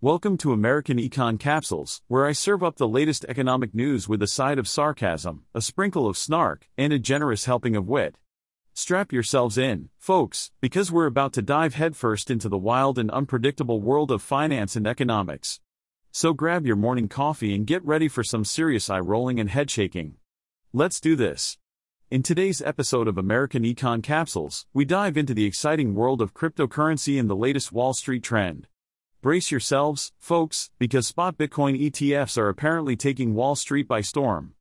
Welcome to American Econ Capsules, where I serve up the latest economic news with a side of sarcasm, a sprinkle of snark, and a generous helping of wit. Strap yourselves in, folks, because we're about to dive headfirst into the wild and unpredictable world of finance and economics. So grab your morning coffee and get ready for some serious eye rolling and head shaking. Let's do this. In today's episode of American Econ Capsules, we dive into the exciting world of cryptocurrency and the latest Wall Street trend. Brace yourselves, folks, because spot Bitcoin ETFs are apparently taking Wall Street by storm.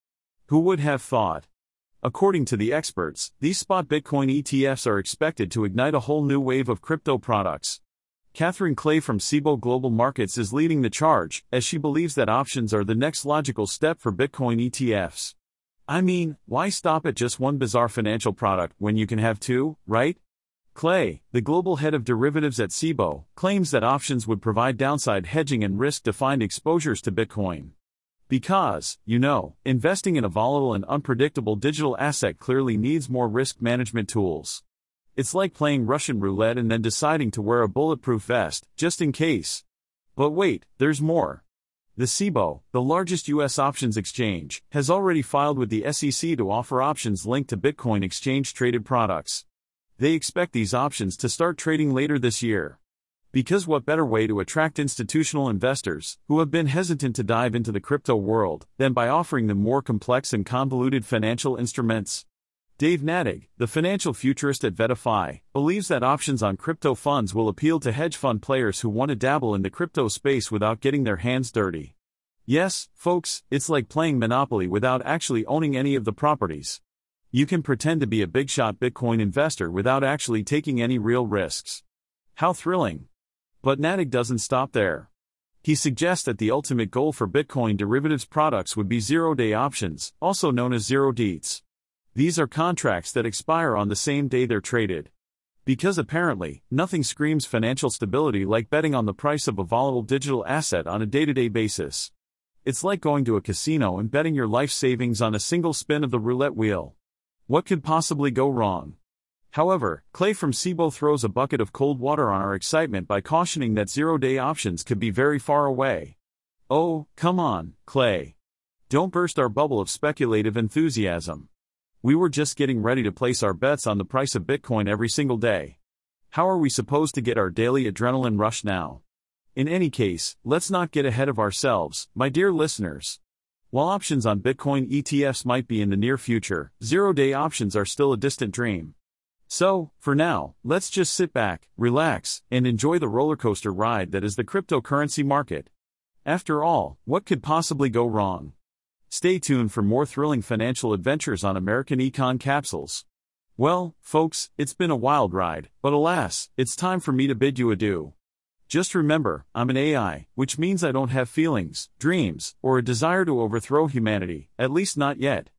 Who would have thought? According to the experts, these spot Bitcoin ETFs are expected to ignite a whole new wave of crypto products. Catherine Clay from Cboe Global Markets is leading the charge, as she believes that options are the next logical step for Bitcoin ETFs. I mean, why stop at just one bizarre financial product when you can have two, right? Clay, the global head of derivatives at Cboe, claims that options would provide downside hedging and risk defined exposures to Bitcoin. Because, you know, investing in a volatile and unpredictable digital asset clearly needs more risk management tools. It's like playing Russian roulette and then deciding to wear a bulletproof vest, just in case. But wait, there's more. The Cboe, the largest U.S. options exchange, has already filed with the SEC to offer options linked to Bitcoin exchange traded products. They expect these options to start trading later this year. Because what better way to attract institutional investors, who have been hesitant to dive into the crypto world, than by offering them more complex and convoluted financial instruments? Dave Nadig, the financial futurist at VettaFi, believes that options on crypto funds will appeal to hedge fund players who want to dabble in the crypto space without getting their hands dirty. Yes, folks, it's like playing Monopoly without actually owning any of the properties. You can pretend to be a big shot Bitcoin investor without actually taking any real risks. How thrilling! But Nadig doesn't stop there. He suggests that the ultimate goal for Bitcoin derivatives products would be zero day options, also known as zero DEETs. These are contracts that expire on the same day they're traded. Because apparently, nothing screams financial stability like betting on the price of a volatile digital asset on a day to day basis. It's like going to a casino and betting your life savings on a single spin of the roulette wheel. What could possibly go wrong? However, Clay from Cboe throws a bucket of cold water on our excitement by cautioning that zero day options could be very far away. Oh, come on, Clay. Don't burst our bubble of speculative enthusiasm. We were just getting ready to place our bets on the price of Bitcoin every single day. How are we supposed to get our daily adrenaline rush now? In any case, let's not get ahead of ourselves, my dear listeners. While options on Bitcoin ETFs might be in the near future, zero day options are still a distant dream. So, for now, let's just sit back, relax, and enjoy the rollercoaster ride that is the cryptocurrency market. After all, what could possibly go wrong? Stay tuned for more thrilling financial adventures on American Econ Capsules. Well, folks, it's been a wild ride, but alas, it's time for me to bid you adieu. Just remember, I'm an AI, which means I don't have feelings, dreams, or a desire to overthrow humanity, at least not yet.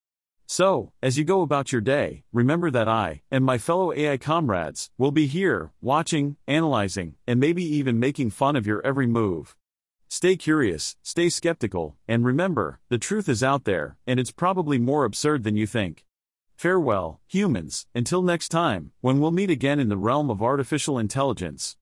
So, as you go about your day, remember that I, and my fellow AI comrades, will be here, watching, analyzing, and maybe even making fun of your every move. Stay curious, stay skeptical, and remember, the truth is out there, and it's probably more absurd than you think. Farewell, humans, until next time, when we'll meet again in the realm of artificial intelligence.